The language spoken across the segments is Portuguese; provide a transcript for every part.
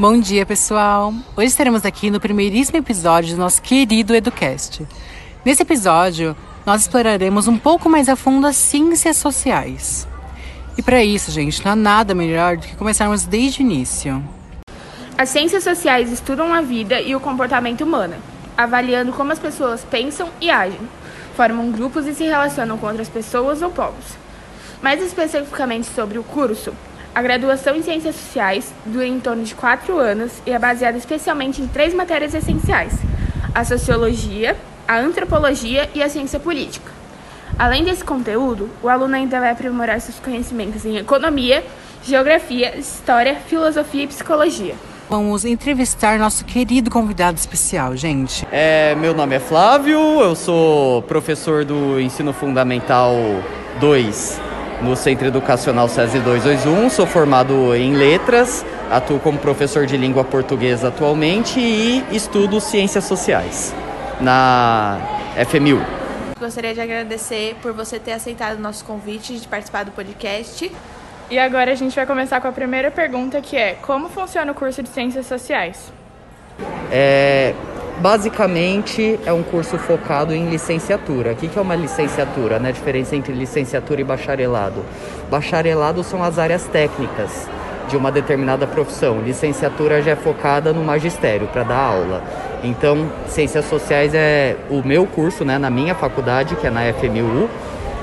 Bom dia, pessoal! Hoje estaremos aqui no primeiríssimo episódio do nosso querido EduCast. Nesse episódio, nós exploraremos um pouco mais a fundo as ciências sociais. E para isso, gente, não há nada melhor do que começarmos desde o início. As ciências sociais estudam a vida e o comportamento humano, avaliando como as pessoas pensam e agem, formam grupos e se relacionam com outras pessoas ou povos. Mais especificamente sobre o curso, a graduação em Ciências Sociais dura em torno de quatro anos e é baseada especialmente em três matérias essenciais: a sociologia, a antropologia e a ciência política. Além desse conteúdo, o aluno ainda vai aprimorar seus conhecimentos em economia, geografia, história, filosofia e psicologia. Vamos entrevistar nosso querido convidado especial, gente. É, meu nome é Flávio, eu sou professor do Ensino Fundamental 2 no Centro Educacional SESI 221, sou formado em letras, atuo como professor de língua portuguesa atualmente e estudo ciências sociais na FMU. Gostaria de agradecer por você ter aceitado o nosso convite de participar do podcast. E agora a gente vai começar com a primeira pergunta, que é: como funciona o curso de Ciências Sociais? É, basicamente é um curso focado em licenciatura. O que é uma licenciatura? Né? A diferença entre licenciatura e bacharelado. Bacharelado são as áreas técnicas de uma determinada profissão. Licenciatura já é focada no magistério para dar aula. Então, ciências sociais é o meu curso, né, na minha faculdade, que é na FMU,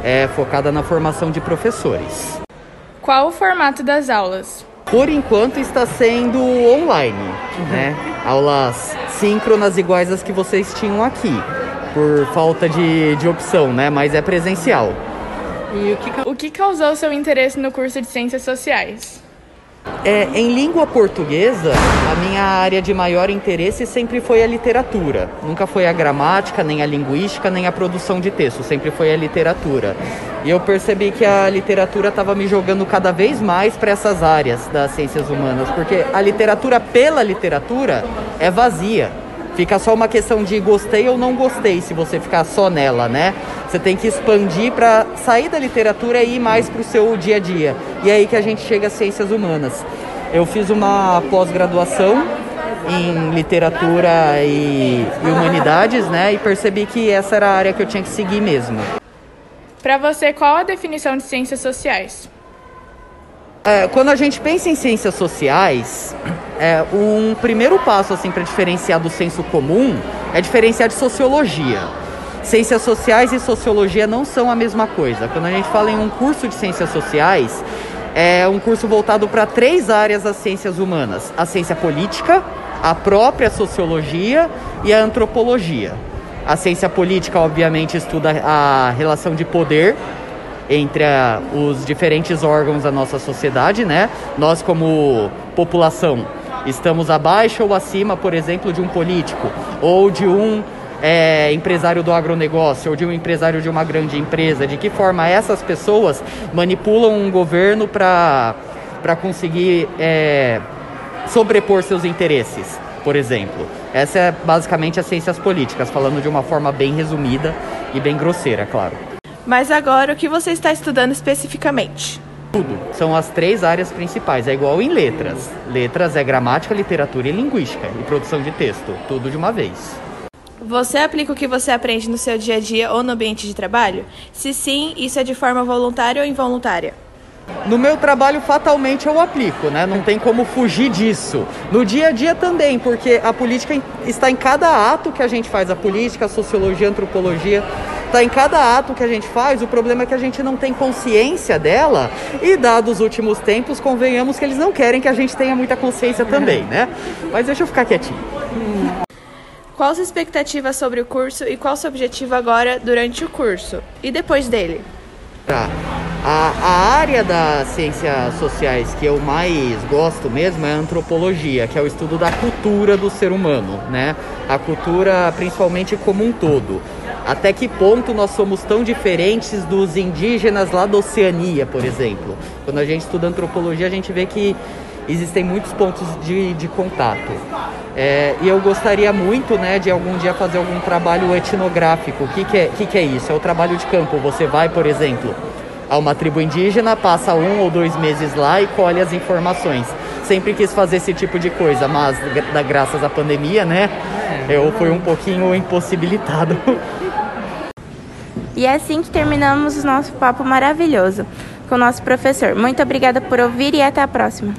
é focada na formação de professores. Qual o formato das aulas? Por enquanto está sendo online, uhum. né? Aulas síncronas iguais às que vocês tinham aqui, por falta de, de opção, né? Mas é presencial. E o que, o que causou seu interesse no curso de Ciências Sociais? É, em língua portuguesa, a minha área de maior interesse sempre foi a literatura. Nunca foi a gramática, nem a linguística, nem a produção de texto, sempre foi a literatura. E eu percebi que a literatura estava me jogando cada vez mais para essas áreas das ciências humanas, porque a literatura pela literatura é vazia. Fica só uma questão de gostei ou não gostei, se você ficar só nela, né? Você tem que expandir para sair da literatura e ir mais para o seu dia a dia. E é aí que a gente chega às ciências humanas. Eu fiz uma pós-graduação em literatura e, e, humanidades, né? E percebi que essa era a área que eu tinha que seguir mesmo. Para você, qual a definição de ciências sociais? É, quando a gente pensa em ciências sociais, é, um primeiro passo assim para diferenciar do senso comum é diferenciar de sociologia. Ciências sociais e sociologia não são a mesma coisa. Quando a gente fala em um curso de ciências sociais, é um curso voltado para três áreas das ciências humanas: a ciência política, a própria sociologia e a antropologia. A ciência política, obviamente, estuda a relação de poder entre a, os diferentes órgãos da nossa sociedade, né? Nós como população estamos abaixo ou acima, por exemplo, de um político ou de um é, empresário do agronegócio ou de um empresário de uma grande empresa, de que forma essas pessoas manipulam um governo para conseguir é, sobrepor seus interesses, por exemplo. Essa é basicamente as ciências políticas, falando de uma forma bem resumida e bem grosseira, claro. Mas agora, o que você está estudando especificamente? Tudo. São as três áreas principais. É igual em letras. Letras é gramática, literatura e linguística. E produção de texto. Tudo de uma vez. Você aplica o que você aprende no seu dia a dia ou no ambiente de trabalho? Se sim, isso é de forma voluntária ou involuntária? No meu trabalho, fatalmente eu aplico, né? Não tem como fugir disso. No dia a dia também, porque a política está em cada ato que a gente faz. A política, a sociologia, a antropologia está em cada ato que a gente faz. O problema é que a gente não tem consciência dela. E, dados os últimos tempos, convenhamos que eles não querem que a gente tenha muita consciência também, né? Mas deixa eu ficar quietinho. Qual as expectativas sobre o curso e qual o seu objetivo agora durante o curso e depois dele? Tá. A, a, área das ciências sociais que eu mais gosto mesmo é a antropologia, que é o estudo da cultura do ser humano, né? A cultura principalmente como um todo. Até que ponto nós somos tão diferentes dos indígenas lá da Oceania, por exemplo? Quando a gente estuda antropologia, a gente vê que existem muitos pontos de, de contato. É, e eu gostaria muito né, de algum dia fazer algum trabalho etnográfico. O que, que, é, que, que é isso? É o trabalho de campo. Você vai, por exemplo, a uma tribo indígena, passa um ou dois meses lá e colhe as informações. Sempre quis fazer esse tipo de coisa, mas da, graças à pandemia, né, eu fui um pouquinho impossibilitado. E é assim que terminamos o nosso papo maravilhoso com o nosso professor. Muito obrigada por ouvir e até a próxima.